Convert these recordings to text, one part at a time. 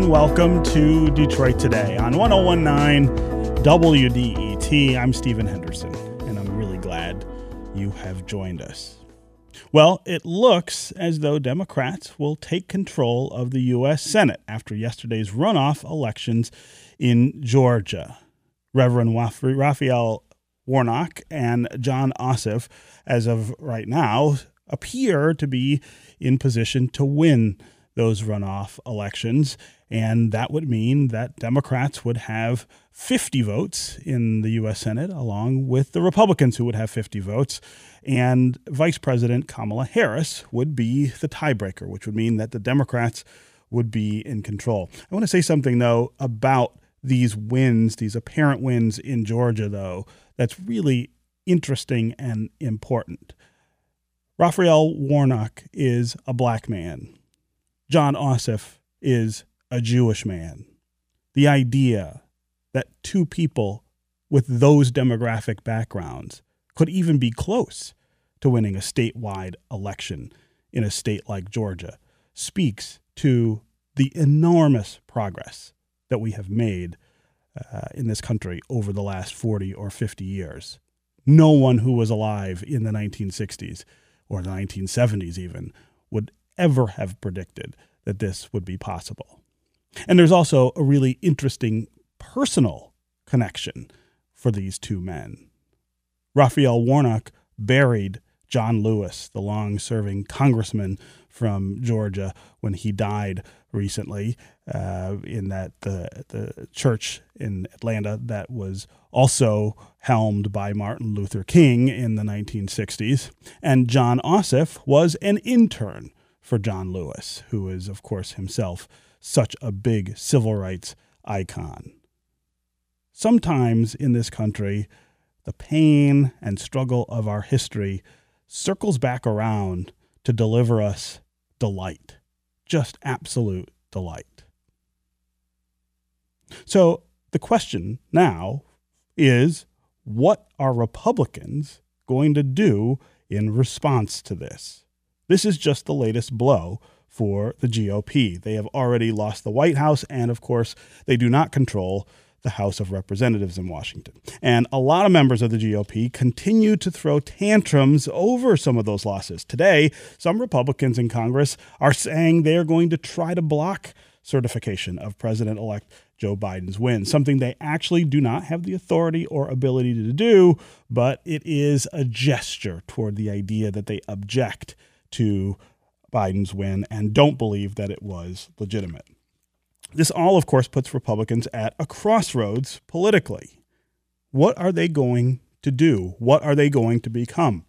and welcome to Detroit Today on 1019 WDET. I'm Stephen Henderson, and I'm really glad you have joined us. Well, it looks as though Democrats will take control of the U.S. Senate after yesterday's runoff elections in Georgia. Reverend Raphael Warnock and Jon Ossoff, as of right now, appear to be in position to win those runoff elections. And that would mean that Democrats would have 50 votes in the U.S. Senate, along with the Republicans who would have 50 votes. And Vice President Kamala Harris would be the tiebreaker, which would mean that the Democrats would be in control. I want to say something, though, about these wins, these apparent wins in Georgia, though, that's really interesting and important. Raphael Warnock is a black man. Jon Ossoff is a Jewish man. The idea that two people with those demographic backgrounds could even be close to winning a statewide election in a state like Georgia speaks to the enormous progress that we have made uh, in this country over the last 40 or 50 years. No one who was alive in the 1960s or the 1970s even would ever have predicted that this would be possible. And there's also a really interesting personal connection for these two men. Raphael Warnock buried John Lewis, the long serving congressman from Georgia, when he died recently uh, in that the, the church in Atlanta that was also helmed by Martin Luther King in the 1960s. And Jon Ossoff was an intern for John Lewis, who is, of course, himself such a big civil rights icon. Sometimes in this country, the pain and struggle of our history circles back around to deliver us delight, just absolute delight. So the question now is what are Republicans going to do in response to this? This is just the latest blow for the GOP. They have already lost the White House, and of course, they do not control the House of Representatives in Washington. And a lot of members of the GOP continue to throw tantrums over some of those losses. Today, some Republicans in Congress are saying they are going to try to block certification of President elect Joe Biden's win, something they actually do not have the authority or ability to do, but it is a gesture toward the idea that they object to Biden's win and don't believe that it was legitimate. This all, of course, puts Republicans at a crossroads politically. What are they going to do? What are they going to become?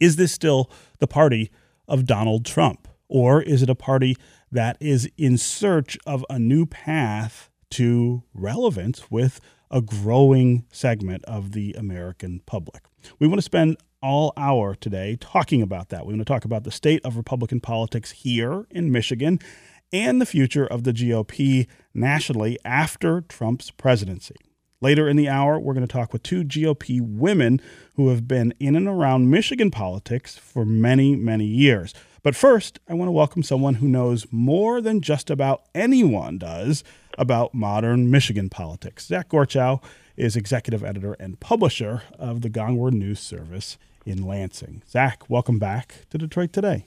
Is this still the party of Donald Trump? Or is it a party that is in search of a new path to relevance with a growing segment of the American public? We want to spend all hour today talking about that. We want to talk about the state of Republican politics here in Michigan and the future of the GOP nationally after Trump's presidency. Later in the hour, we're going to talk with two GOP women who have been in and around Michigan politics for many, many years. But first, I want to welcome someone who knows more than just about anyone does about modern Michigan politics. Zach Gorchow is executive editor and publisher of the Gongwer News Service in Lansing. Zach, welcome back to Detroit Today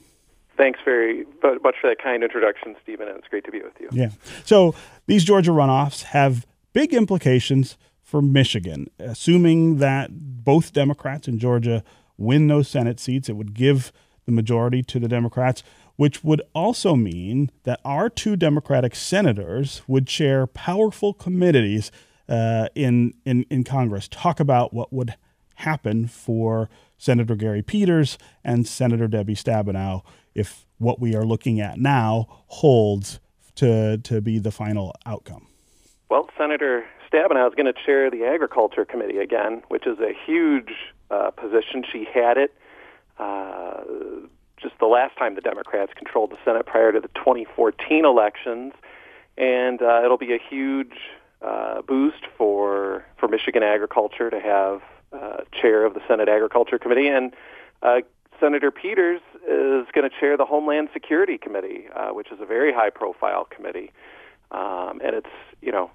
thanks very much for that kind introduction, Stephen, and it's great to be with you. Yeah. So these Georgia runoffs have big implications for Michigan. Assuming that both Democrats in Georgia win those Senate seats, it would give the majority to the Democrats, which would also mean that our two Democratic senators would chair powerful committees uh, in, in, in Congress. Talk about what would happen for Senator Gary Peters and Senator Debbie Stabenow if what we are looking at now holds to, to be the final outcome? Well, Senator Stabenow is going to chair the Agriculture Committee again, which is a huge uh, position. She had it uh, just the last time the Democrats controlled the Senate prior to the 2014 elections, and uh, it'll be a huge uh, boost for for Michigan agriculture to have uh, chair of the Senate Agriculture Committee and uh, Senator Peters is going to chair the Homeland Security Committee, uh, which is a very high profile committee. um, and it's you know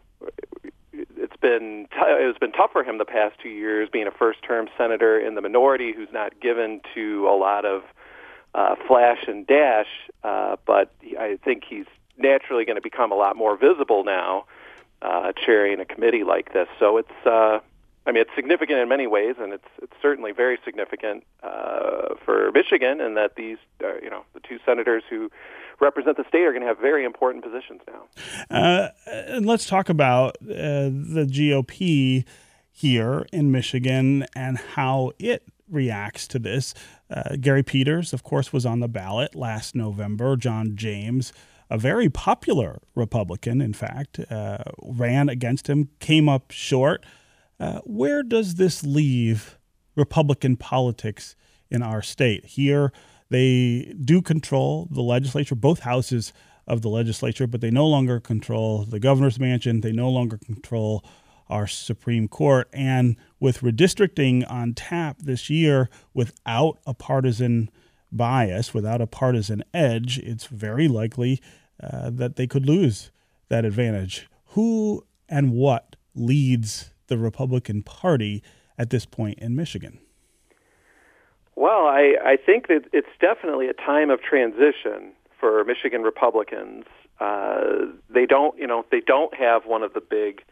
it's been t- it's been tough for him the past two years, being a first-term senator in the minority who's not given to a lot of uh, flash and dash. Uh, but I think he's naturally going to become a lot more visible now, uh, chairing a committee like this. So it's uh, I mean, it's significant in many ways, and it's it's certainly very significant uh, for Michigan, and that these, uh, you know, the two senators who represent the state are going to have very important positions now. Uh, and let's talk about uh, the GOP here in Michigan and how it reacts to this. Uh, Gary Peters, of course, was on the ballot last November. John James a very popular Republican, in fact, uh, ran against him, came up short. Uh, where does this leave Republican politics in our state? Here, they do control the legislature, both houses of the legislature, but they no longer control the governor's mansion. They no longer control our Supreme Court. And with redistricting on tap this year without a partisan bias, without a partisan edge, it's very likely uh, that they could lose that advantage. Who and what leads the Republican Party at this point in Michigan? Well, I, I think that it's definitely a time of transition for Michigan Republicans. Uh, they don't, you know, they don't have one of the big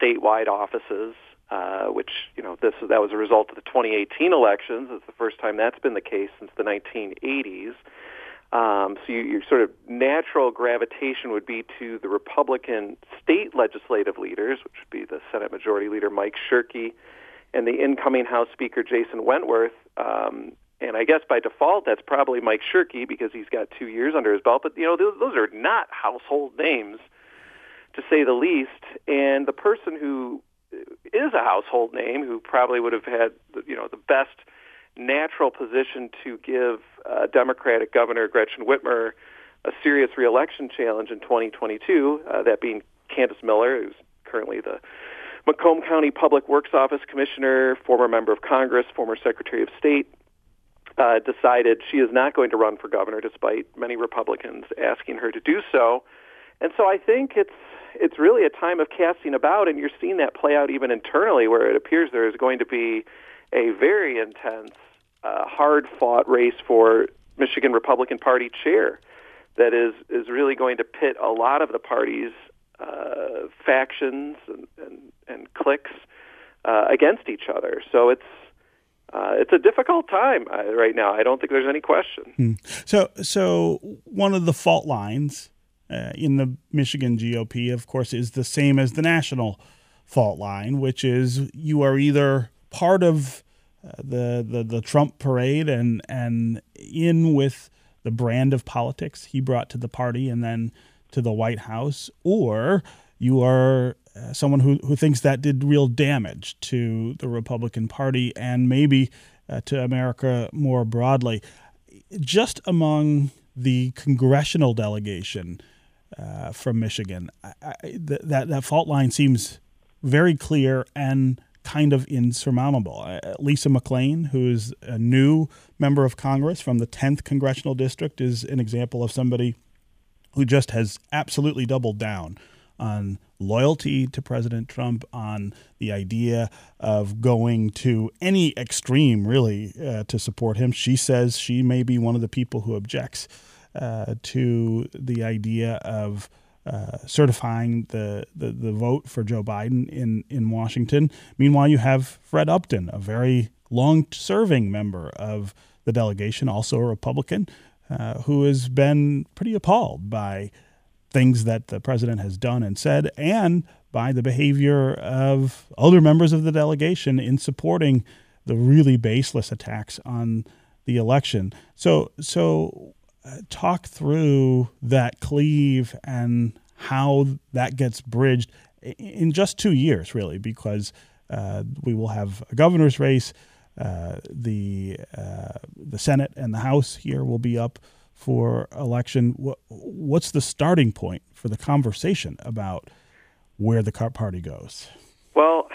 statewide offices, uh, which you know this that was a result of the 2018 elections. It's the first time that's been the case since the 1980s. Um, so you, your sort of natural gravitation would be to the Republican state legislative leaders, which would be the Senate Majority Leader Mike Shirkey and the incoming House Speaker Jason Wentworth. Um, and I guess by default, that's probably Mike Shirkey because he's got two years under his belt. But you know, those, those are not household names, to say the least. And the person who is a household name, who probably would have had you know the best natural position to give uh, Democratic Governor Gretchen Whitmer a serious reelection challenge in 2022, uh, that being Candice Miller, who's currently the Macomb County Public Works Office Commissioner, former member of Congress, former Secretary of State, uh, decided she is not going to run for governor despite many Republicans asking her to do so. And so I think it's it's really a time of casting about, and you're seeing that play out even internally, where it appears there is going to be a very intense, uh, hard-fought race for Michigan Republican Party chair that is is really going to pit a lot of the party's uh, factions and, and, and cliques uh, against each other. So it's uh, it's a difficult time uh, right now. I don't think there's any question. Hmm. So, so one of the fault lines uh, in the Michigan GOP, of course, is the same as the national fault line, which is you are either part of uh, the, the the Trump parade and and in with the brand of politics he brought to the party and then to the White House, or you are uh, someone who, who thinks that did real damage to the Republican Party and maybe uh, to America more broadly. Just among the congressional delegation uh, from Michigan, I, I, th- that that fault line seems very clear and kind of insurmountable. Uh, Lisa McClain, who is a new member of Congress from the 10th congressional district, is an example of somebody who just has absolutely doubled down on loyalty to President Trump, on the idea of going to any extreme, really, uh, to support him. She says she may be one of the people who objects uh, to the idea of uh, certifying the, the, the vote for Joe Biden in, in Washington. Meanwhile, you have Fred Upton, a very long serving member of the delegation, also a Republican, uh, who has been pretty appalled by things that the president has done and said and by the behavior of other members of the delegation in supporting the really baseless attacks on the election. So, so talk through that cleave and how that gets bridged in just two years, really, because uh, we will have a governor's race. Uh, the uh, the Senate and the House here will be up for election. What, what's the starting point for the conversation about where the party goes? Well,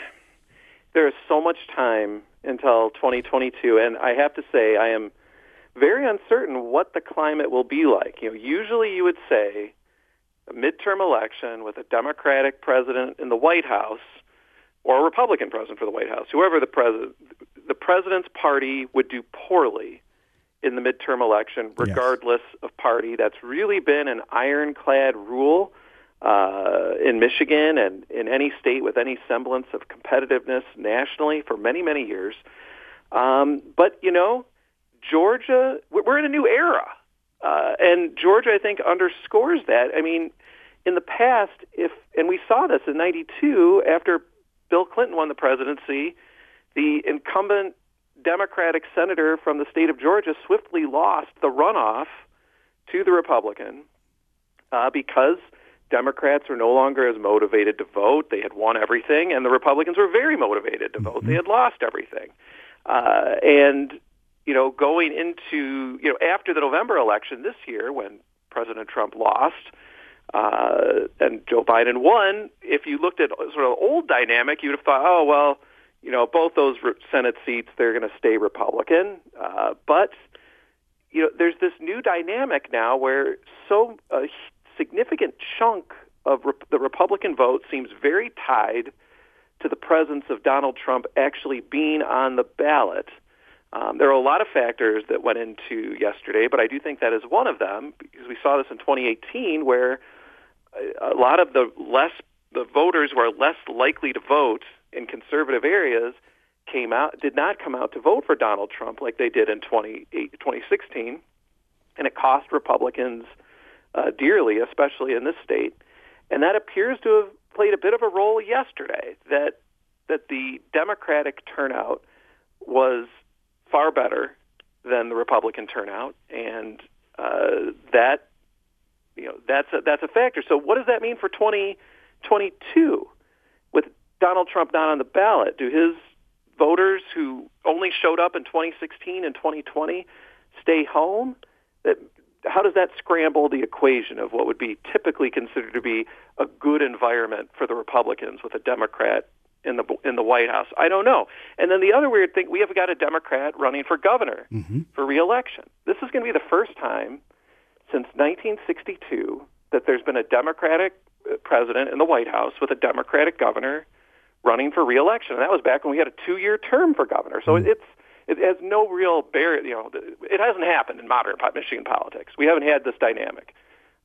there is so much time until 2022, and I have to say I am very uncertain what the climate will be like. You know, usually you would say a midterm election with a Democratic president in the White House or a Republican president for the White House, whoever the president, the president's party would do poorly in the midterm election, regardless yes. of party. That's really been an ironclad rule uh, in Michigan and in any state with any semblance of competitiveness nationally for many, many years. Um, but, you know, Georgia, we're in a new era. Uh, and Georgia, I think, underscores that. I mean, in the past, if, and we saw this in 92 after Bill Clinton won the presidency, the incumbent Democratic senator from the state of Georgia swiftly lost the runoff to the Republican uh, because Democrats were no longer as motivated to vote. They had won everything, and the Republicans were very motivated to vote. Mm-hmm. They had lost everything. Uh, and, you know, going into, you know, after the November election this year when President Trump lost, uh, and Joe Biden won, if you looked at sort of old dynamic, you'd have thought, oh, well, you know, both those Senate seats, they're going to stay Republican. Uh, but, you know, there's this new dynamic now where so a significant chunk of the Republican vote seems very tied to the presence of Donald Trump actually being on the ballot. Um, there are a lot of factors that went into yesterday, but I do think that is one of them because we saw this in 2018 where a lot of the less the voters who are less likely to vote in conservative areas came out did not come out to vote for Donald Trump like they did in 20, 2016 and it cost Republicans uh, dearly especially in this state. And that appears to have played a bit of a role yesterday that that the democratic turnout was far better than the republican turnout and uh, that you know that's a, that's a factor. So what does that mean for 2022 with Donald Trump not on the ballot? Do his voters who only showed up in 2016 and 2020 stay home? That how does that scramble the equation of what would be typically considered to be a good environment for the Republicans with a Democrat in the in the White House? I don't know. And then the other weird thing, we have got a Democrat running for governor mm-hmm. for reelection. This is going to be the first time since 1962 that there's been a Democratic uh, president in the White House with a Democratic governor running for reelection. And that was back when we had a two-year term for governor. So mm. it's it has no real barrier. You know, it hasn't happened in modern Michigan politics. We haven't had this dynamic.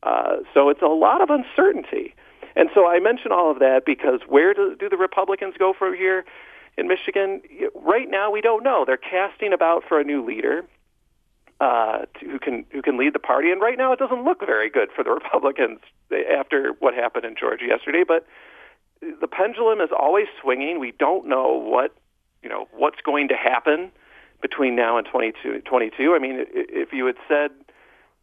Uh, so it's a lot of uncertainty. And so I mention all of that because where do, do the Republicans go from here in Michigan? Right now, we don't know. They're casting about for a new leader uh, to, who can who can lead the party. And right now, it doesn't look very good for the Republicans after what happened in Georgia yesterday. But the pendulum is always swinging. We don't know what you know what's going to happen between now and 22. 22. I mean, if you had said,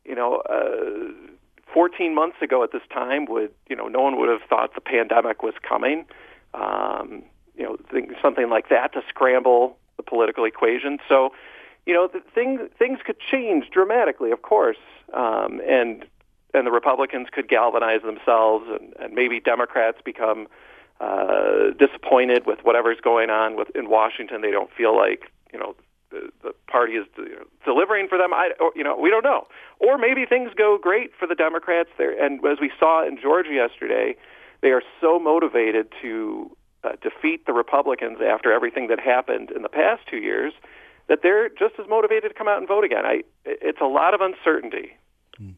you know. Uh, 14 months ago at this time would you know no one would have thought the pandemic was coming um, you know something like that to scramble the political equation so you know, the things things could change dramatically, of course, um, and and the Republicans could galvanize themselves, and, and maybe Democrats become uh, disappointed with whatever's going on with in Washington. They don't feel like you know the, party is delivering for them. I, or, you know, we don't know. Or maybe things go great for the Democrats there. And as we saw in Georgia yesterday, they are so motivated to uh, defeat the Republicans after everything that happened in the past two years that they're just as motivated to come out and vote again. I, it's a lot of uncertainty. Hmm.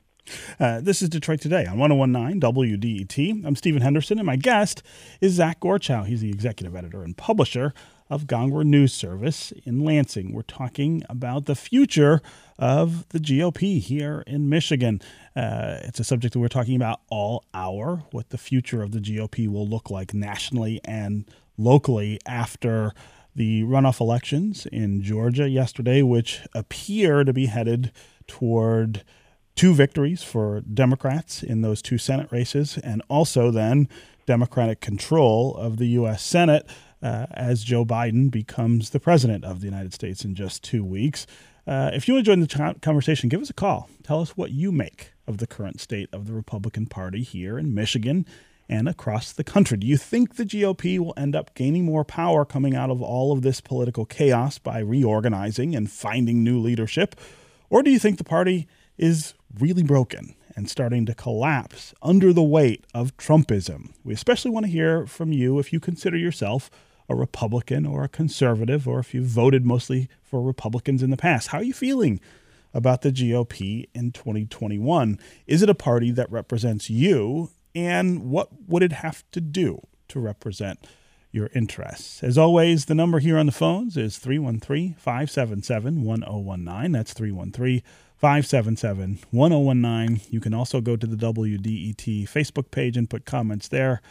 Uh, this is Detroit Today on 1019 WDET. I'm Stephen Henderson, and my guest is Zach Gorchow. He's the executive editor and publisher of Gongwer News Service in Lansing. We're talking about the future of the GOP here in Michigan. Uh, it's a subject that we're talking about all hour, what the future of the GOP will look like nationally and locally after the runoff elections in Georgia yesterday, which appear to be headed toward two victories for Democrats in those two Senate races, and also then Democratic control of the U.S. Senate uh, as Joe Biden becomes the president of the United States in just two weeks. Uh, if you want to join the conversation, give us a call. Tell us what you make of the current state of the Republican Party here in Michigan and across the country. Do you think the GOP will end up gaining more power coming out of all of this political chaos by reorganizing and finding new leadership? Or do you think the party is really broken and starting to collapse under the weight of Trumpism. We especially want to hear from you if you consider yourself a Republican or a conservative, or if you voted mostly for Republicans in the past. How are you feeling about the GOP in 2021? Is it a party that represents you? And what would it have to do to represent your interests? As always, the number here on the phones is 313 577 1019. That's 313 577 1019. You can also go to the WDET Facebook page and put comments there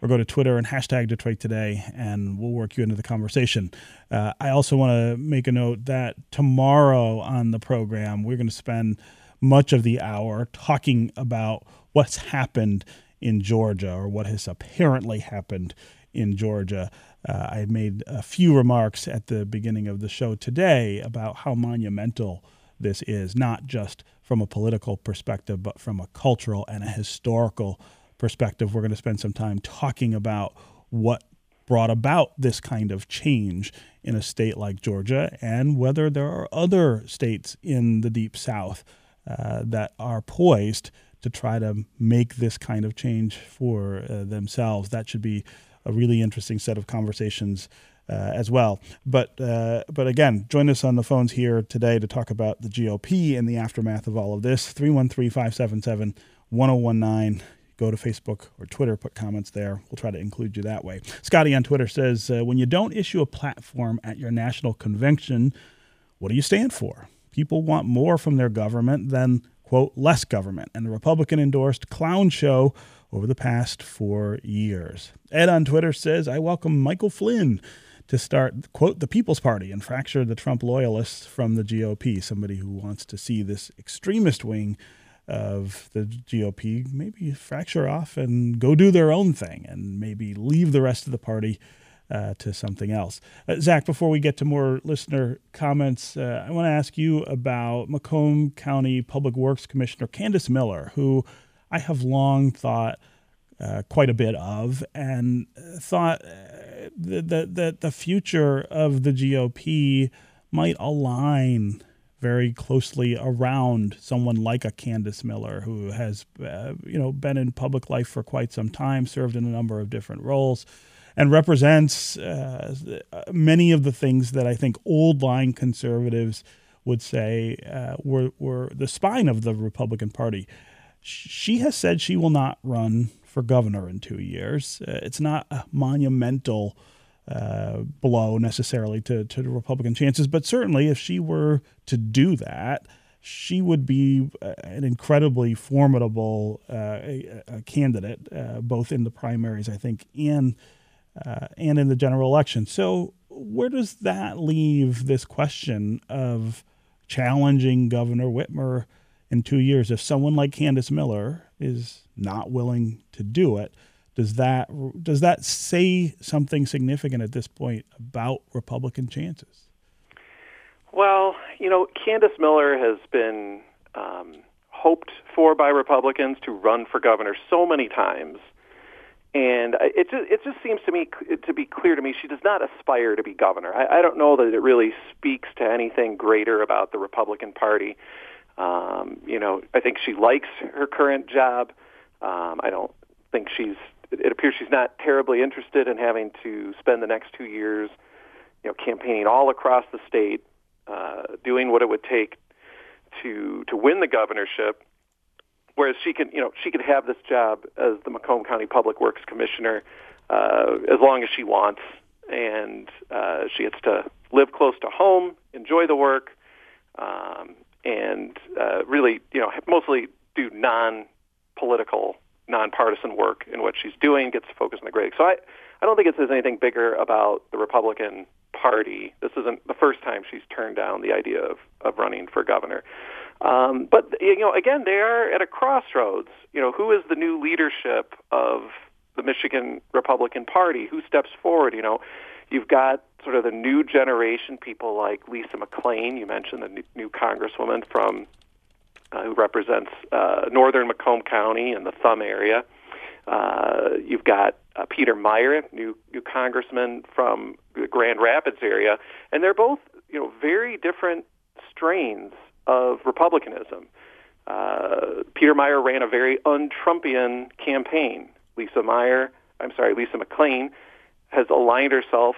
or go to Twitter and hashtag Detroit Today, and we'll work you into the conversation. Uh, I also want to make a note that tomorrow on the program, we're going to spend much of the hour talking about what's happened in Georgia or what has apparently happened in Georgia. Uh, I made a few remarks at the beginning of the show today about how monumental this is, not just from a political perspective, but from a cultural and a historical perspective. We're going to spend some time talking about what brought about this kind of change in a state like Georgia and whether there are other states in the Deep South uh, that are poised to try to make this kind of change for uh, themselves. That should be a really interesting set of conversations uh, as well. But uh, but again, join us on the phones here today to talk about the GOP and the aftermath of all of this. 313 577 1019 go to Facebook or Twitter, put comments there. We'll try to include you that way. Scotty on Twitter says, uh, when you don't issue a platform at your national convention, what do you stand for? People want more from their government than, quote, less government. And the Republican endorsed clown show over the past four years. Ed on Twitter says, I welcome Michael Flynn to start, quote, the People's Party and fracture the Trump loyalists from the GOP, somebody who wants to see this extremist wing of the GOP maybe fracture off and go do their own thing and maybe leave the rest of the party uh, to something else. Uh, Zach, before we get to more listener comments, uh, I want to ask you about Macomb County Public Works Commissioner Candice Miller, who I have long thought uh, quite a bit of and thought uh, that, that the future of the GOP might align very closely around someone like a Candice Miller, who has uh, you know been in public life for quite some time, served in a number of different roles, and represents uh, many of the things that I think old line conservatives would say uh, were were the spine of the Republican Party. She has said she will not run for governor in two years. Uh, it's not a monumental uh, blow necessarily to, to the Republican chances, but certainly if she were to do that, she would be uh, an incredibly formidable uh, a, a candidate, uh, both in the primaries, I think, and uh, and in the general election. So, where does that leave this question of challenging Governor Whitmer in two years? If someone like Candice Miller is not willing to do it, does that does that say something significant at this point about Republican chances? Well, you know, Candice Miller has been um, hoped for by Republicans to run for governor so many times, and it just it just seems to me to be clear to me she does not aspire to be governor. I, I don't know that it really speaks to anything greater about the Republican Party. Um, you know, I think she likes her current job. Um, I don't think she's it appears she's not terribly interested in having to spend the next two years, you know, campaigning all across the state, uh, doing what it would take to to win the governorship. Whereas she can, you know, she could have this job as the Macomb County Public Works Commissioner uh, as long as she wants, and uh, she gets to live close to home, enjoy the work, um, and uh, really, you know, mostly do non-political nonpartisan work in what she's doing, gets to focus on the great. So I, I don't think it says anything bigger about the Republican Party. This isn't the first time she's turned down the idea of, of running for governor. Um, but you know, again, they are at a crossroads. You know, who is the new leadership of the Michigan Republican Party? Who steps forward? You know, you've got sort of the new generation people like Lisa McClain. You mentioned the new, new congresswoman from uh, who represents uh, northern Macomb County and the Thumb area. Uh, you've got uh, Peter Meijer, new new congressman from the Grand Rapids area, and they're both you know very different strains of republicanism. uh, Peter Meijer ran a very un-Trumpian campaign. Lisa Meyer, I'm sorry, Lisa McClain, has aligned herself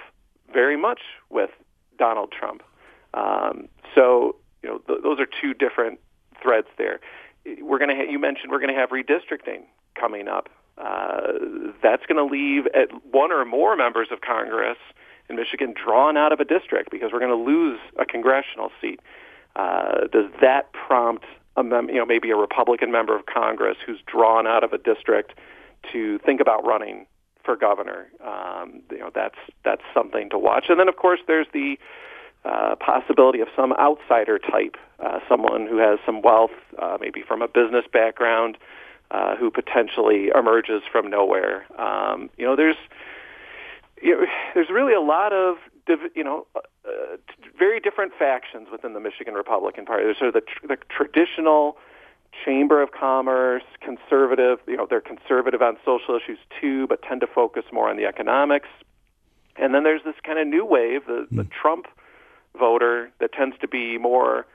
very much with Donald Trump. Um, so, you know, th- those are two different threads there. We're going to. Ha- you mentioned we're going to have redistricting coming up. Uh, that's going to leave at one or more members of Congress in Michigan drawn out of a district because we're going to lose a congressional seat. Uh, does that prompt a mem- you know maybe a Republican member of Congress who's drawn out of a district to think about running for governor? Um, you know that's that's something to watch. And then of course there's the uh, possibility of some outsider type, uh, someone who has some wealth, uh, maybe from a business background, uh, who potentially emerges from nowhere. Um, you know, there's you know, there's really a lot of you know uh, very different factions within the Michigan Republican Party. There's sort of the, tr- the traditional Chamber of Commerce, conservative. You know, they're conservative on social issues too, but tend to focus more on the economics. And then there's this kind of new wave, the, the hmm. Trump voter, that tends to be more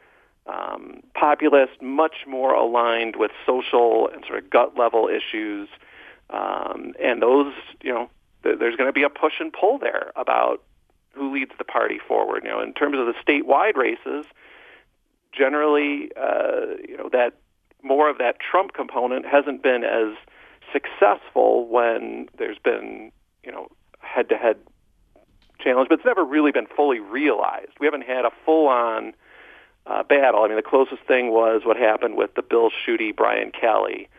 um, populist, much more aligned with social and sort of gut level issues. Um, and those, you know, th- there's going to be a push and pull there about who leads the party forward. You know, in terms of the statewide races, generally, uh, you know, that more of that Trump component hasn't been as successful when there's been, you know, head-to-head challenge, but it's never really been fully realized. We haven't had a full-on uh, battle. I mean, the closest thing was what happened with the Bill Schuette Brian Calley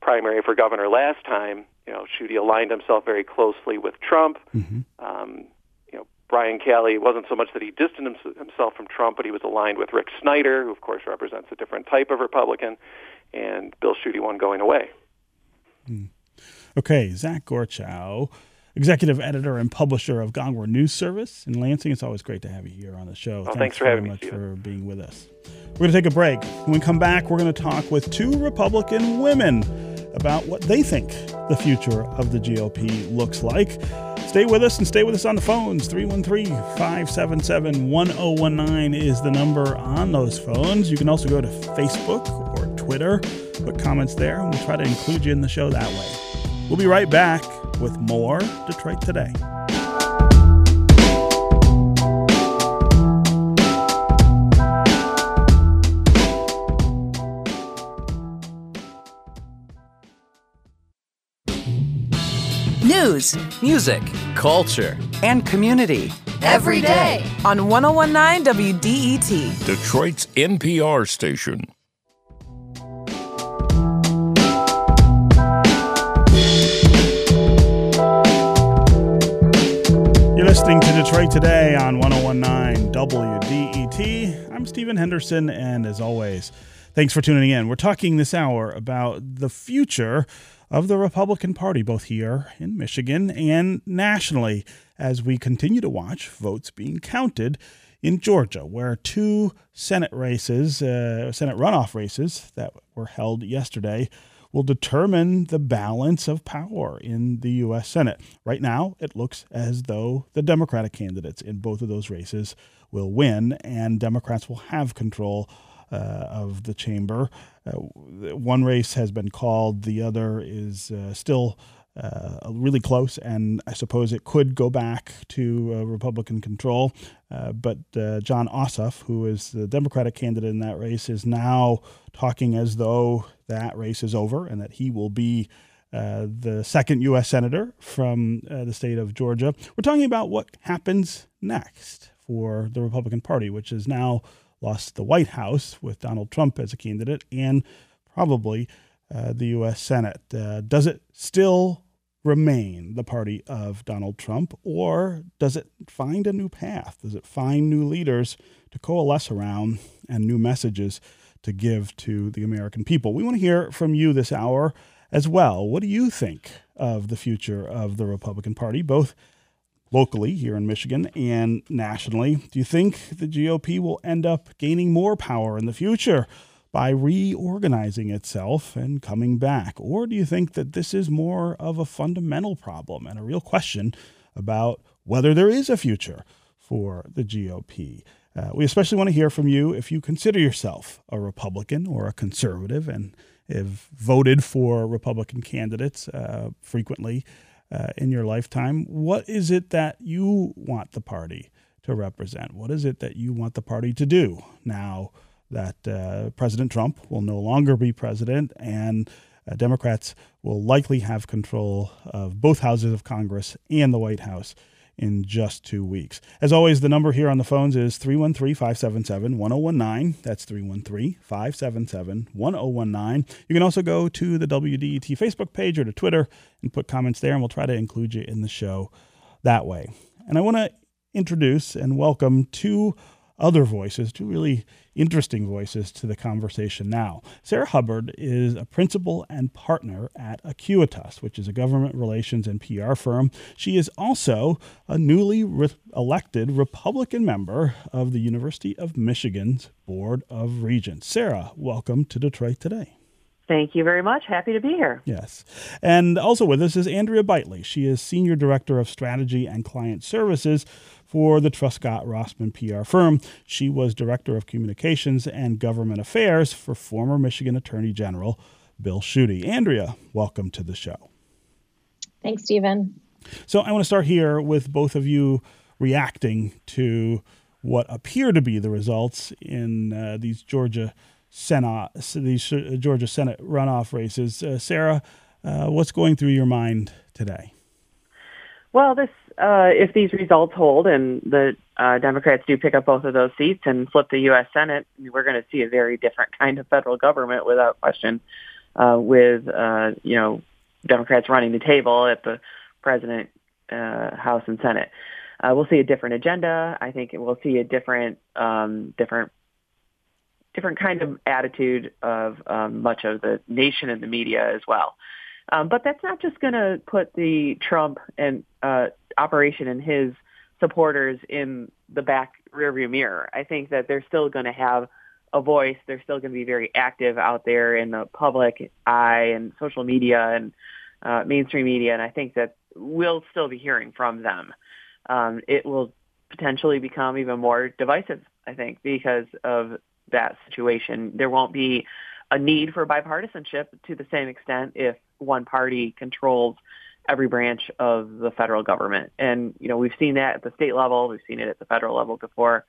primary for governor last time. You know, Schuette aligned himself very closely with Trump. Mm-hmm. Um, you know, Brian Calley wasn't so much that he distanced himself from Trump, but he was aligned with Rick Snyder, who of course represents a different type of Republican, and Bill Schuette won going away. Mm. Okay, Zach Gorchow executive editor and publisher of Gongwer News Service in Lansing. It's always great to have you here on the show. thanks, thanks for having me. Much for being with us. We're going to take a break. When we come back, we're going to talk with two Republican women about what they think the future of the GOP looks like. Stay with us and stay with us on the phones. 313 577 1019 is the number on those phones. You can also go to Facebook or Twitter, put comments there, and we'll try to include you in the show that way. We'll be right back with more Detroit Today. News, music, culture, and community. Every day on 1019 WDET, Detroit's NPR station. Listening to Detroit Today on 1019 WDET. I'm Stephen Henderson, and as always, thanks for tuning in. We're talking this hour about the future of the Republican Party, both here in Michigan and nationally, as we continue to watch votes being counted in Georgia, where two Senate races, uh, Senate runoff races that were held yesterday, will determine the balance of power in the U.S. Senate. Right now, it looks as though the Democratic candidates in both of those races will win, and Democrats will have control uh, of the chamber. Uh, one race has been called, the other is uh, still. Uh, really close, and I suppose it could go back to uh, Republican control. Uh, but uh, Jon Ossoff, who is the Democratic candidate in that race, is now talking as though that race is over and that he will be uh, the second U.S. Senator from uh, the state of Georgia. We're talking about what happens next for the Republican Party, which has now lost the White House with Donald Trump as a candidate and probably uh, the U.S. Senate. Uh, does it still remain the party of Donald Trump, or does it find a new path? Does it find new leaders to coalesce around and new messages to give to the American people. We want to hear from you this hour as well. What do you think of the future of the Republican Party, both locally here in Michigan and nationally? Do you think the GOP will end up gaining more power in the future? By reorganizing itself and coming back? Or do you think that this is more of a fundamental problem and a real question about whether there is a future for the GOP? Uh, we especially want to hear from you if you consider yourself a Republican or a conservative and have voted for Republican candidates uh, frequently uh, in your lifetime. What is it that you want the party to represent? What is it that you want the party to do now that uh, President Trump will no longer be president and uh, Democrats will likely have control of both houses of Congress and the White House in just two weeks. As always, the number here on the phones is 313 577 1019. That's 313 577 1019. You can also go to the WDET Facebook page or to Twitter and put comments there, and we'll try to include you in the show that way. And I want to introduce and welcome two other voices, two really interesting voices to the conversation now. Sarah Hubbard is a principal and partner at Acuitas, which is a government relations and PR firm. She is also a newly re- elected Republican member of the University of Michigan's Board of Regents. Sarah, welcome to Detroit Today. Thank you very much. Happy to be here. Yes. And also with us is Andrea Bitely. She is Senior Director of Strategy and Client Services for the Truscott Rossman PR firm. She was Director of Communications and Government Affairs for former Michigan Attorney General Bill Schuette. Andrea, welcome to the show. Thanks, Stephen. So I want to start here with both of you reacting to what appear to be the results in uh, these Georgia Senate, these uh, Georgia Senate runoff races. Uh, Sarah, uh, what's going through your mind today? Well, this uh, if these results hold and the uh, Democrats do pick up both of those seats and flip the U.S. Senate, we're going to see a very different kind of federal government without question. Uh, with uh, you know Democrats running the table at the President, uh, House, and Senate, uh, we'll see a different agenda. I think we'll see a different um, different different kind of attitude of um, much of the nation and the media as well. Um, but that's not just going to put the Trump and uh, operation and his supporters in the back rearview mirror. I think that they're still going to have a voice. They're still going to be very active out there in the public eye and social media and uh, mainstream media. And I think that we'll still be hearing from them. Um, it will potentially become even more divisive, I think, because of that situation. There won't be a need for bipartisanship to the same extent if one party controls every branch of the federal government. And, you know, we've seen that at the state level. We've seen it at the federal level before.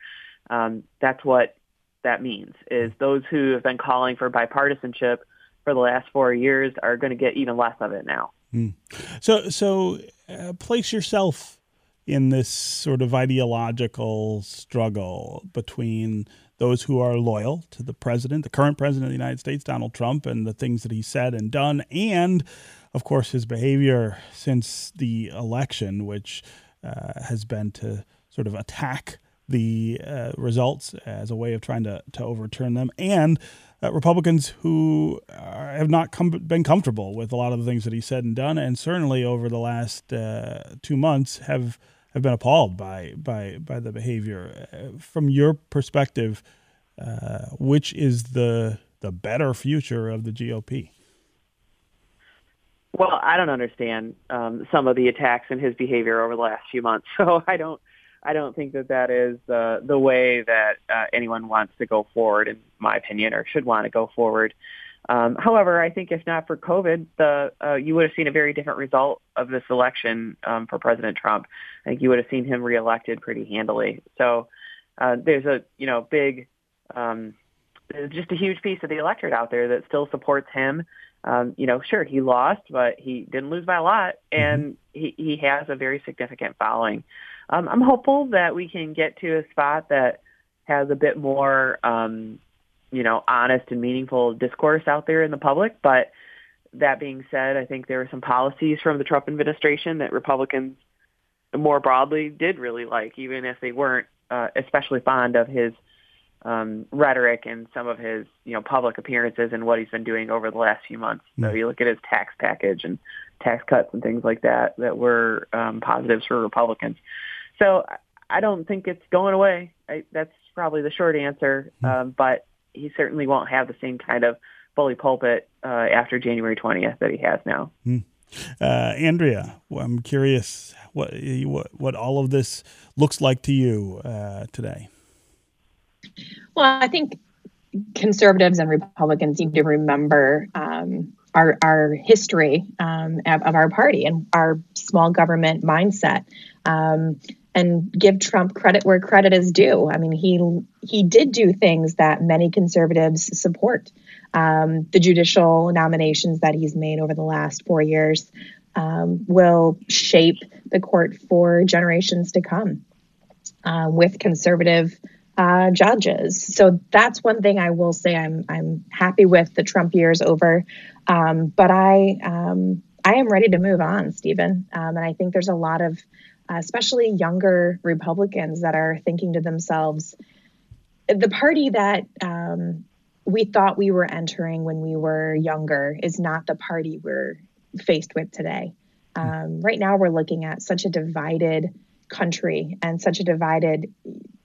Um, that's what that means is those who have been calling for bipartisanship for the last four years are going to get even less of it now. Mm. So, so uh, place yourself in this sort of ideological struggle between those who are loyal to the president, the current president of the United States, Donald Trump, and the things that he said and done, and of course his behavior since the election, which uh, has been to sort of attack the uh, results as a way of trying to, to overturn them, and uh, Republicans who are, have not com- been comfortable with a lot of the things that he said and done, and certainly over the last uh, two months have have been appalled by by by the behavior. Uh, from your perspective, uh, which is the the better future of the GOP? Well, I don't understand um, some of the attacks and his behavior over the last few months, so I don't I don't think that that is uh, the way that uh, anyone wants to go forward, in my opinion, or should want to go forward. Um, however, I think if not for COVID, the uh, you would have seen a very different result of this election um, for President Trump. I think you would have seen him reelected pretty handily. So uh, there's a you know big, um, just a huge piece of the electorate out there that still supports him. Um, you know, sure he lost, but he didn't lose by a lot, and he he has a very significant following. Um, I'm hopeful that we can get to a spot that has a bit more um, you know, honest and meaningful discourse out there in the public. But that being said, I think there were some policies from the Trump administration that Republicans more broadly did really like, even if they weren't uh, especially fond of his um, rhetoric and some of his, you know, public appearances and what he's been doing over the last few months. Mm-hmm. So you look at his tax package and tax cuts and things like that that were um, positives for Republicans. So I don't think it's going away. I, that's probably the short answer. Mm-hmm. Um, but he certainly won't have the same kind of bully pulpit uh, after January 20th that he has now. Hmm. Uh, Andrea, I'm curious what, what what all of this looks like to you uh, today. Well, I think conservatives and Republicans need to remember um, our our history um, of, of, our party and our small government mindset, um, and give Trump credit where credit is due. I mean, he he did do things that many conservatives support. Um, the judicial nominations that he's made over the last four years um, will shape the court for generations to come uh, with conservative uh, judges. So that's one thing I will say I'm I'm happy with the Trump years over, um, but I um, I am ready to move on, Stephen, um, and I think there's a lot of uh, especially younger Republicans that are thinking to themselves, the party that um, we thought we were entering when we were younger is not the party we're faced with today. Um, right now, we're looking at such a divided country and such a divided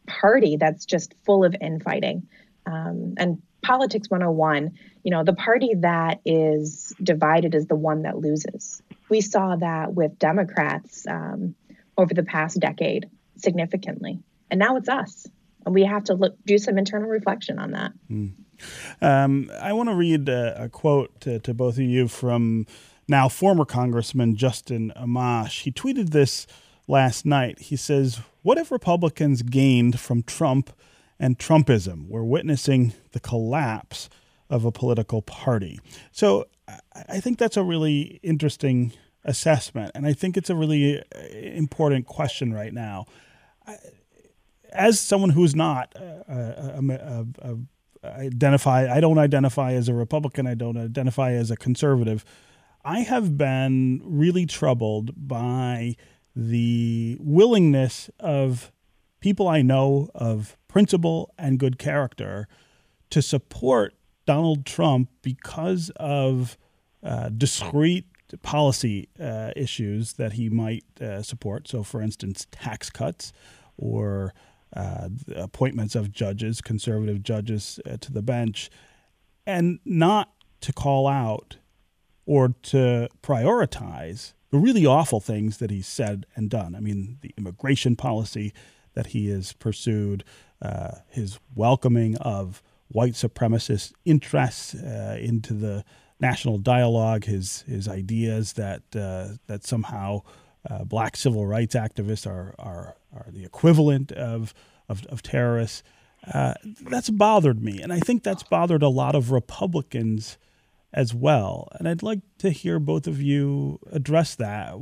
party that's just full of infighting. Um, and politics 101, you know, the party that is divided is the one that loses. We saw that with Democrats um, over the past decade significantly. And now it's us. And we have to look, do some internal reflection on that. Mm. Um, I want to read a, a quote to, to, both of you from now former Congressman Justin Amash. He tweeted this last night. He says, What have Republicans gained from Trump and Trumpism? We're witnessing the collapse of a political party. So I think that's a really interesting assessment. And I think it's a really uh, important question right now. As someone who's not uh, uh, identify, I don't identify as a Republican, I don't identify as a conservative. I have been really troubled by the willingness of people I know of principle and good character to support Donald Trump because of uh, discrete policy uh, issues that he might uh, support. So, for instance, tax cuts or uh, appointments of judges, conservative judges uh, to the bench, and not to call out or to prioritize the really awful things that he's said and done. I mean, the immigration policy that he has pursued, uh, his welcoming of white supremacist interests uh, into the national dialogue, his his ideas that uh, that somehow uh, black civil rights activists are are, are the equivalent of of, of terrorists. Uh, that's bothered me, and I think that's bothered a lot of Republicans as well. And I'd like to hear both of you address that.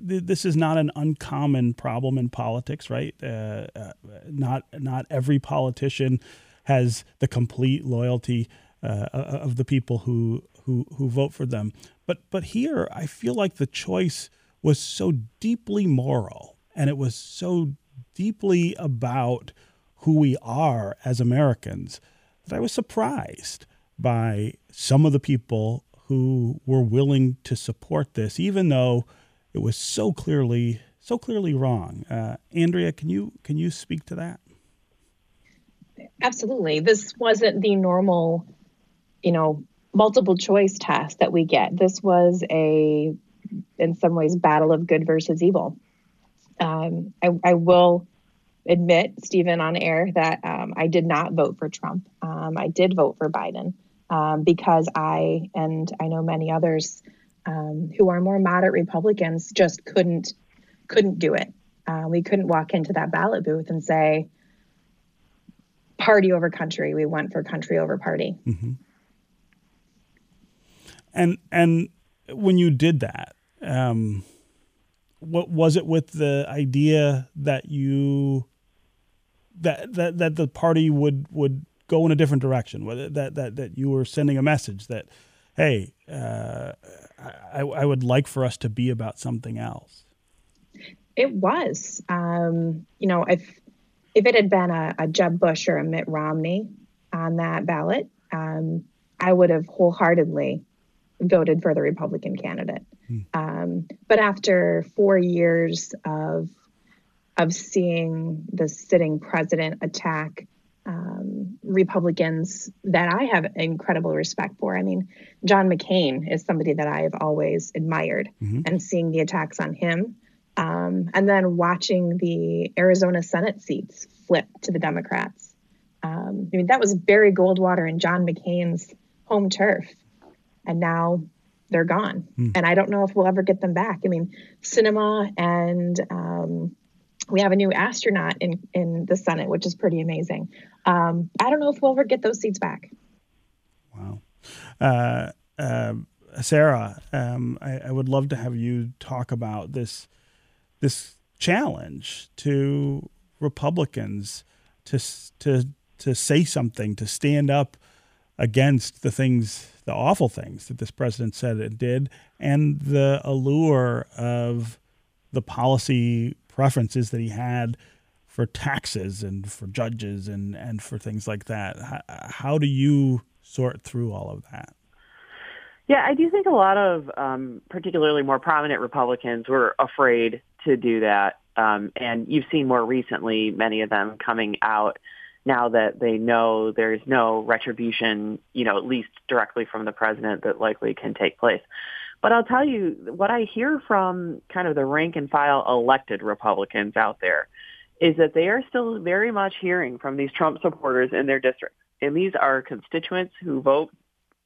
This is not an uncommon problem in politics, right? Uh, uh, not not every politician has the complete loyalty uh, of the people who, who who vote for them. But but here, I feel like the choice was so deeply moral, and it was so deeply about who we are as Americans that I was surprised by some of the people who were willing to support this, even though it was so clearly so clearly wrong. Uh, Andrea, can you can you speak to that? Absolutely. This wasn't the normal, you know, multiple choice test that we get. This was a, in some ways, battle of good versus evil. Um, I, I, will admit, Stephen, on air, that um, I did not vote for Trump. Um, I did vote for Biden um, because I, and I know many others um, who are more moderate Republicans, just couldn't couldn't do it. Uh, we couldn't walk into that ballot booth and say, party over country. We went for country over party. Mm-hmm. And and when you did that, um, what was it with the idea that you that that that the party would would go in a different direction? Whether that that that you were sending a message that, hey, uh, I, I would like for us to be about something else. It was, um, you know, if if it had been a, a Jeb Bush or a Mitt Romney on that ballot, um, I would have wholeheartedly voted for the Republican candidate. Hmm. Um, but after four years of of seeing the sitting president attack um, Republicans that I have incredible respect for. I mean, John McCain is somebody that I have always admired, mm-hmm. and seeing the attacks on him um, and then watching the Arizona Senate seats flip to the Democrats Um, I mean, that was Barry Goldwater and John McCain's home turf, and now they're gone. Mm. And I don't know if we'll ever get them back. I mean, Sinema and um, we have a new astronaut in in the Senate, which is pretty amazing. Um, I don't know if we'll ever get those seats back. Wow. Uh, uh, Sarah, um, I, I, would love to have you talk about this this challenge to Republicans to to to say something, to stand up against the things, the awful things that this president said it did, and the allure of the policy preferences that he had for taxes and for judges and, and for things like that. How, how do you sort through all of that? Yeah, I do think a lot of um, particularly more prominent Republicans were afraid to do that. Um, and you've seen more recently many of them coming out now that they know there's no retribution, you know, at least directly from the president that likely can take place. But I'll tell you what I hear from kind of the rank and file elected Republicans out there is that they are still very much hearing from these Trump supporters in their districts. And these are constituents who vote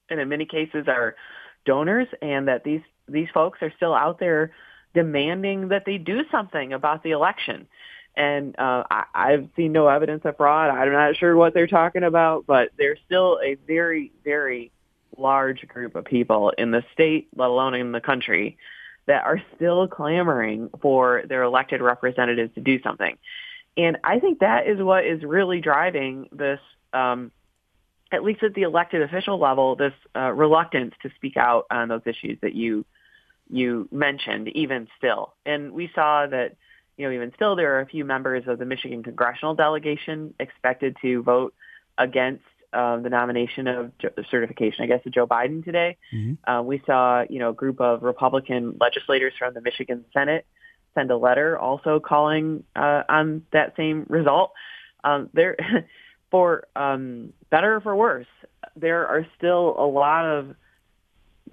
and in many cases are donors and that these these folks are still out there demanding that they do something about the election. And uh, I, I've seen no evidence of fraud. I'm not sure what they're talking about, but there's still a very, very large group of people in the state, let alone in the country, that are still clamoring for their elected representatives to do something. And I think that is what is really driving this, um, at least at the elected official level, this uh, reluctance to speak out on those issues that you you mentioned. Even still, and we saw that, you know, even still, there are a few members of the Michigan congressional delegation expected to vote against uh, the nomination of certification, I guess, of Joe Biden today. Mm-hmm. Uh, we saw, you know, a group of Republican legislators from the Michigan Senate send a letter also calling uh, on that same result. Um, there, for um, better or for worse, there are still a lot of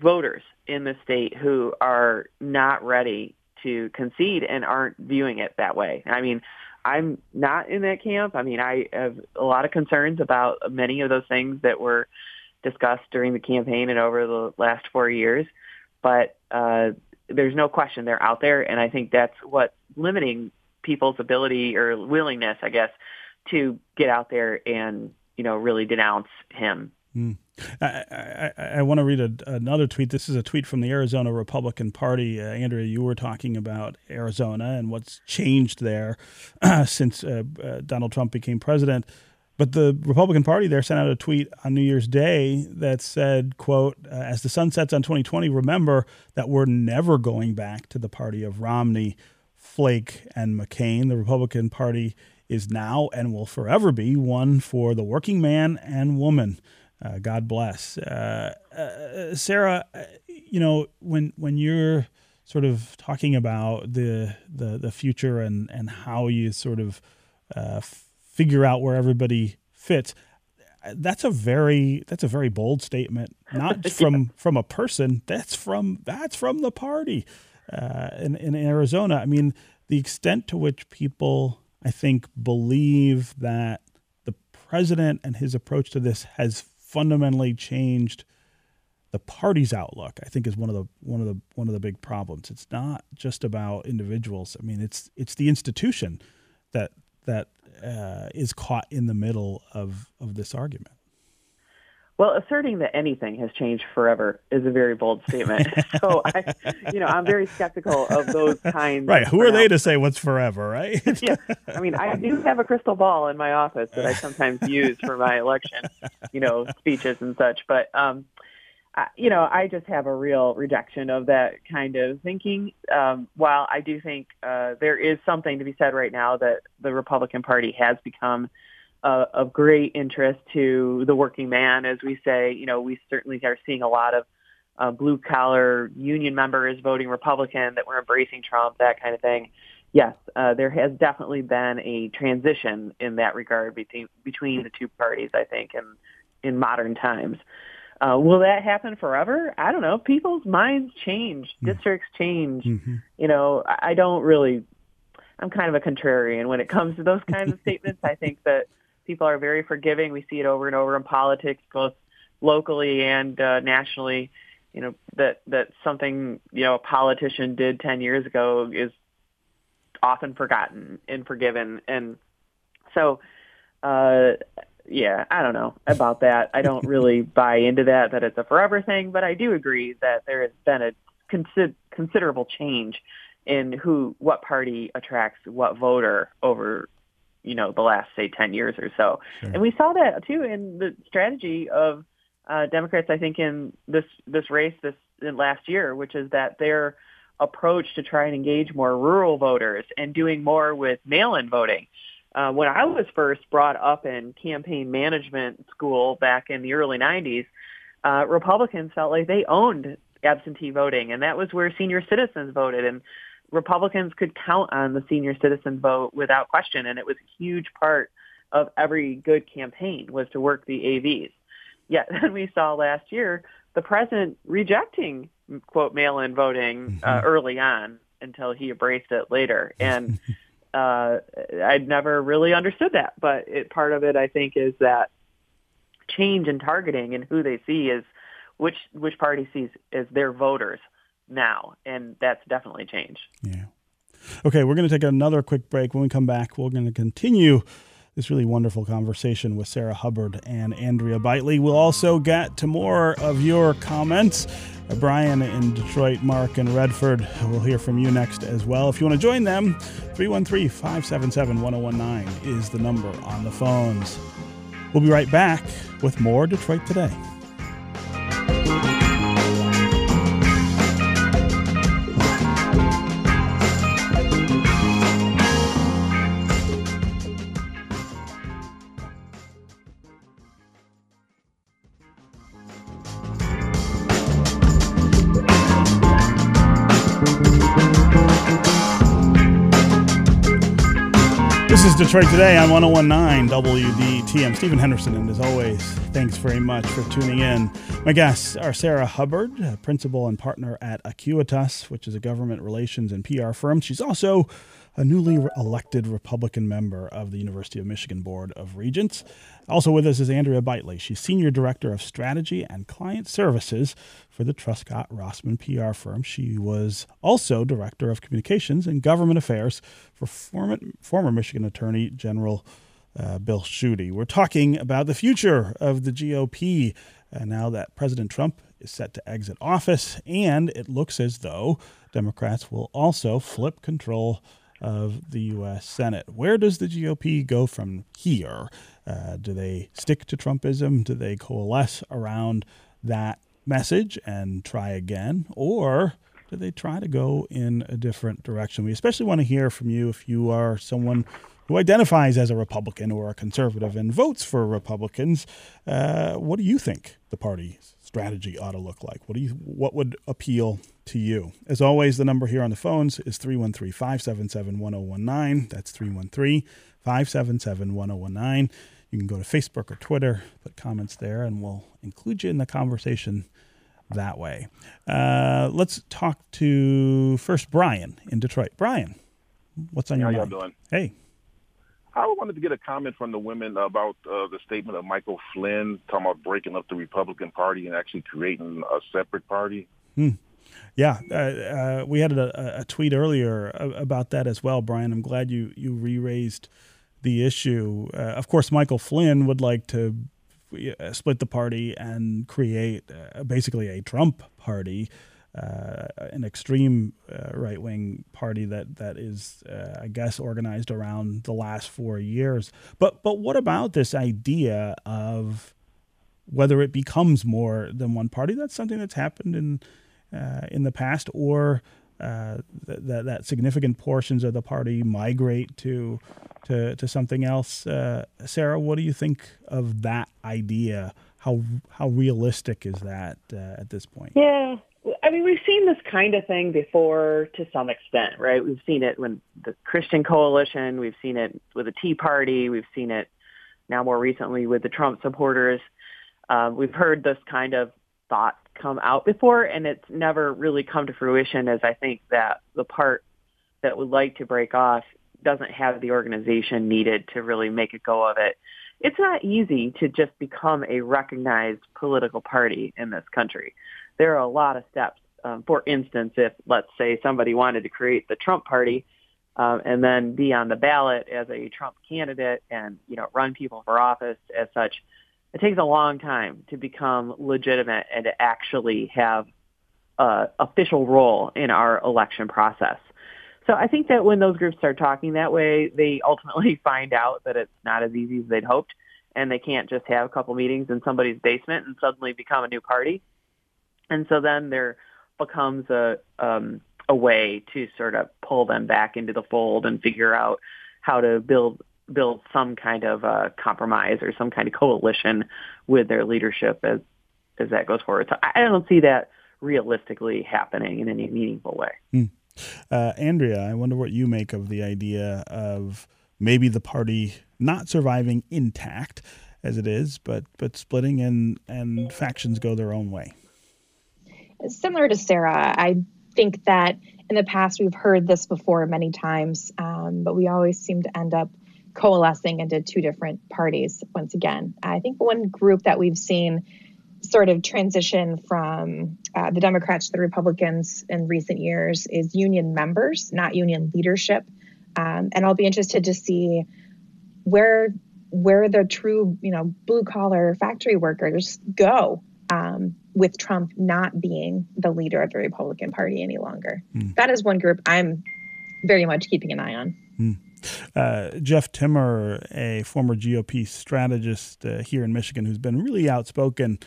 voters in the state who are not ready to concede and aren't viewing it that way. I mean, I'm not in that camp. I mean, I have a lot of concerns about many of those things that were discussed during the campaign and over the last four years. But uh, there's no question they're out there, and I think that's what's limiting people's ability or willingness, I guess, to get out there and you know really denounce him. Mm. I, I, I, want to read a, another tweet. This is a tweet from the Arizona Republican Party. Uh, Andrea, you were talking about Arizona and what's changed there since uh, uh, Donald Trump became president. But the Republican Party there sent out a tweet on New Year's Day that said, quote, uh, as the sun sets on 2020, remember that we're never going back to the party of Romney, Flake, and McCain. The Republican Party is now and will forever be one for the working man and woman. Uh, God bless. Uh, uh, Sarah, uh, you know, when when you're sort of talking about the the, the future and, and how you sort of uh, figure out where everybody fits, that's a very that's a very bold statement. Not from yeah. from a person. That's from that's from the party. Uh, in in Arizona, I mean, the extent to which people, I think, believe that the president and his approach to this has fundamentally changed the party's outlook. I think is one of the one of the one of the big problems. It's not just about individuals. I mean, it's it's the institution that that uh, is caught in the middle of of this argument. Well, asserting that anything has changed forever is a very bold statement. so, I, you know, I'm very skeptical of those kinds. Right. Who are they to say what's forever, right? yeah. I mean, I do have a crystal ball in my office that I sometimes use for my election, you know, speeches and such. But, um, I, you know, I just have a real rejection of that kind of thinking. Um, while I do think uh, there is something to be said right now that the Republican Party has become – uh, of great interest to the working man, as we say. You know, we certainly are seeing a lot of uh, blue collar union members voting Republican that were embracing Trump, that kind of thing. Yes, uh, there has definitely been a transition in that regard between between the two parties. I think in in modern times. Uh, will that happen forever? I don't know. People's minds change, districts change. Mm-hmm. You know, I don't really. I'm kind of a contrarian when it comes to those kinds of statements. I think that People are very forgiving. We see it over and over in politics, both locally and uh, nationally. You know that that something you know a politician did ten years ago is often forgotten and forgiven, and so uh, yeah, I don't know about that. I don't really buy into that that it's a forever thing, but I do agree that there has been a consider- considerable change in who what party attracts what voter over you know the last say 10 years or so. Sure. and we saw that too in the strategy of uh, democrats i think in this this race this in last year which is that their approach to try and engage more rural voters and doing more with mail-in voting. Uh, when i was first brought up in campaign management school back in the early 90s uh, republicans felt like they owned absentee voting and that was where senior citizens voted. And Republicans could count on the senior citizen vote without question, and it was a huge part of every good campaign was to work the AVs. Yet then we saw last year the president rejecting quote mail-in voting uh, mm-hmm. early on until he embraced it later, and uh, I'd never really understood that. But it, part of it, I think, is that change in targeting and who they see is which which party sees as their voters now, and that's definitely changed. Yeah. Okay, we're going to take another quick break. When we come back, we're going to continue this really wonderful conversation with Sarah Hubbard and Andrea Bitely. We'll also get to more of your comments. Uh, Brian in Detroit, Mark in Redford, we'll hear from you next as well. If you want to join them, 313 577 1019 is the number on the phones. We'll be right back with more Detroit Today. Detroit Today on 1019 WDET. I'm oh Stephen Henderson, and as always, thanks very much for tuning in. My guests are Sarah Hubbard, principal and partner at Acuitas, which is a government relations and PR firm. She's also a newly elected Republican member of the University of Michigan Board of Regents. Also with us is Andrea Bitely. She's Senior Director of Strategy and Client Services for the Truscott Rossman PR firm. She was also Director of Communications and Government Affairs for former, former Michigan Attorney General uh, Bill Schuette. We're talking about the future of the GOP uh, now that President Trump is set to exit office, and it looks as though Democrats will also flip control of the U.S. Senate. Where does the GOP go from here? Uh, do they stick to Trumpism? Do they coalesce around that message and try again? Or do they try to go in a different direction? We especially want to hear from you if you are someone who identifies as a Republican or a conservative and votes for Republicans. Uh, what do you think the party's strategy ought to look like? What do you what would appeal to you. As always, the number here on the phones is 313 577 1019. That's 313 577 1019. You can go to Facebook or Twitter, put comments there, and we'll include you in the conversation that way. Uh, let's talk to first Brian in Detroit. Brian, what's on How your mind? How y'all doing? Hey. I wanted to get a comment from the women about uh, the statement of Michael Flynn talking about breaking up the Republican Party and actually creating a separate party. Hmm. Yeah, uh, uh, we had a, a, tweet earlier about that as well, Brian. I'm glad you you re-raised the issue. Uh, of course, Michael Flynn would like to uh, split the party and create uh, basically a Trump party, uh, an extreme right wing party that that is, I guess, organized around the last four years. But but what about this idea of whether it becomes more than one party? That's something that's happened in uh, in the past, or uh, that that significant portions of the party migrate to to, to something else. Uh, Sarah, what do you think of that idea? How how realistic is that uh, at this point? Yeah, I mean, we've seen this kind of thing before to some extent, right? We've seen it when the Christian Coalition, we've seen it with the Tea Party, we've seen it now more recently with the Trump supporters. Uh, we've heard this kind of thought come out before, and it's never really come to fruition. As I think that the part that would like to break off doesn't have the organization needed to really make a go of it. it's not easy to just become a recognized political party in this country. There are a lot of steps. Um, for instance, if let's say somebody wanted to create the Trump party um, and then be on the ballot as a Trump candidate and you know run people for office as such, it takes a long time to become legitimate and to actually have a official role in our election process. So I think that when those groups start talking that way, they ultimately find out that it's not as easy as they'd hoped, and they can't just have a couple meetings in somebody's basement and suddenly become a new party. And so then there becomes a um, a way to sort of pull them back into the fold and figure out how to build build some kind of uh, compromise or some kind of coalition with their leadership as as that goes forward. So I don't see that realistically happening in any meaningful way. Mm. Uh, Andrea, I wonder what you make of the idea of maybe the party not surviving intact as it is, but but splitting and and factions go their own way. Similar to Sarah, I think that in the past we've heard this before many times, um, but we always seem to end up coalescing into two different parties once again. I think one group that we've seen sort of transition from uh, the Democrats to the Republicans in recent years is union members, not union leadership. Um, and I'll be interested to see where where the true, you know, blue collar factory workers go um, with Trump not being the leader of the Republican Party any longer. Mm. That is one group I'm very much keeping an eye on. Mm. Uh, Jeff Timmer, a former GOP strategist uh, here in Michigan, who's been really outspoken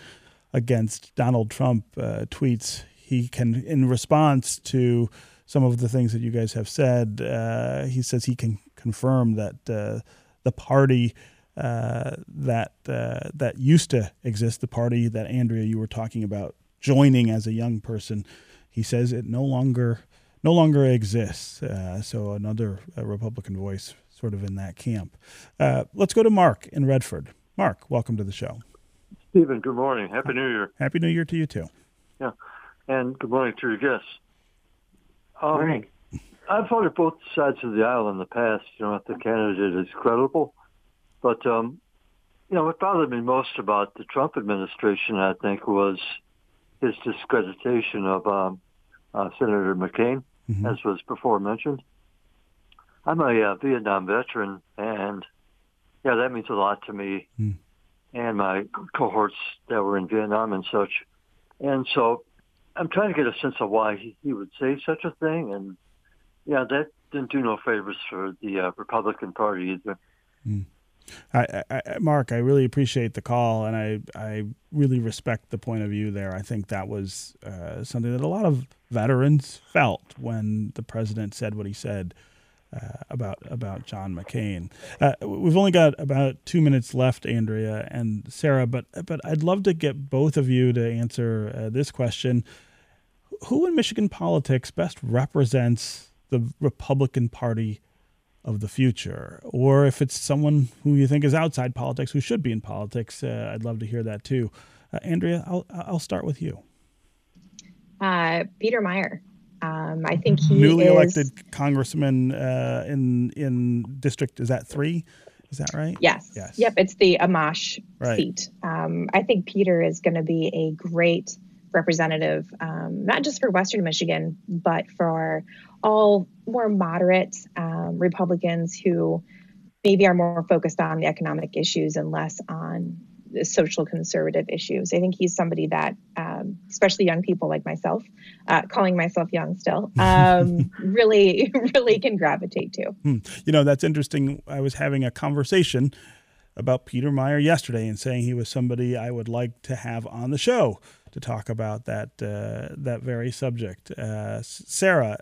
against Donald Trump uh, tweets, he can, in response to some of the things that you guys have said, uh, he says he can confirm that uh, the party uh, that that used to exist, the party that Andrea you were talking about joining as a young person, he says it no longer no longer exists. Uh, so another Republican voice, sort of in that camp. let's go to Mark in Redford. Mark, welcome to the show. Stephen, good morning. Happy New Year. Happy New Year to you too. Yeah, and good morning to your guests. Um, morning. I've voted both sides of the aisle in the past. You know, if the candidate is credible, but um, you know, what bothered me most about the Trump administration, I think, was his discreditation of um, uh, Senator McCain, mm-hmm. as was before mentioned. I'm a uh, Vietnam veteran, and yeah, that means a lot to me. Mm and my cohorts that were in Vietnam and such. And so I'm trying to get a sense of why he, he would say such a thing. And yeah, that didn't do no favors for the uh, Republican Party either. Mm. I, I, Mark, I really appreciate the call, and I I really respect the point of view there. I think that was uh, something that a lot of veterans felt when the president said what he said uh, about about John McCain. Uh, we've only got about two minutes left, Andrea and Sarah, but but I'd love to get both of you to answer uh, this question: Who in Michigan politics best represents the Republican Party of the future, or if it's someone who you think is outside politics who should be in politics? Uh, I'd love to hear that too. Uh, Andrea, I'll I'll start with you. Uh, Peter Meijer. Um, I think he newly is, elected congressman uh, in in district. Is that three? Is that right? Yes. Yes. Yep. It's the Amash right. seat. Um, I think Peter is going to be a great representative, um, not just for Western Michigan, but for all more moderate um, Republicans who maybe are more focused on the economic issues and less on the social conservative issues. I think he's somebody that, um, especially young people like myself, uh, calling myself young still, um, really, really can gravitate to. Hmm. You know, that's interesting. I was having a conversation about Peter Meijer yesterday and saying he was somebody I would like to have on the show to talk about that uh, that very subject. Uh, Sarah,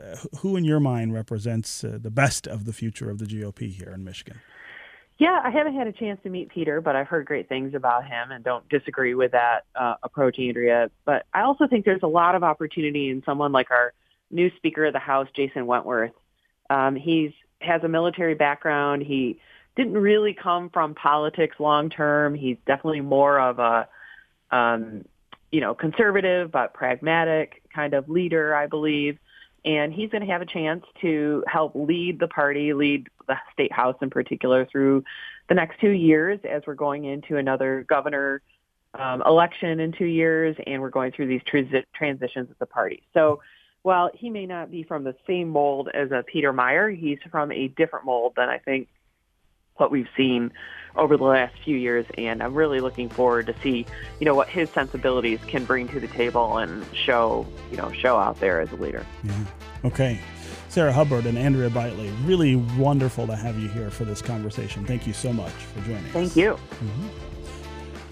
uh, who in your mind represents uh, the best of the future of the GOP here in Michigan? Yeah, I haven't had a chance to meet Peter, but I've heard great things about him and don't disagree with that uh, approach, Andrea. But I also think there's a lot of opportunity in someone like our new Speaker of the House, Jason Wentworth. Um, he's has a military background. He didn't really come from politics long term. He's definitely more of a, um, you know, conservative but pragmatic kind of leader, I believe and he's going to have a chance to help lead the party, lead the state house in particular through the next two years as we're going into another governor um, election in two years, and we're going through these transi- transitions at the party. So while he may not be from the same mold as a Peter Meijer, he's from a different mold than I think what we've seen over the last few years, and I'm really looking forward to see, you know, what his sensibilities can bring to the table and show, you know, show out there as a leader. Yeah. Okay. Sarah Hubbard and Andrea Bitely, really wonderful to have you here for this conversation. Thank you so much for joining Thank us. Thank you. Mm-hmm.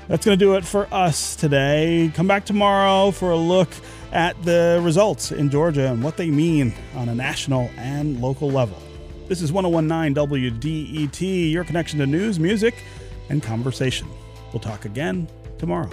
That's going to do it for us today. Come back tomorrow for a look at the results in Georgia and what they mean on a national and local level. This is 1019 WDET, your connection to news, music, and conversation. We'll talk again tomorrow.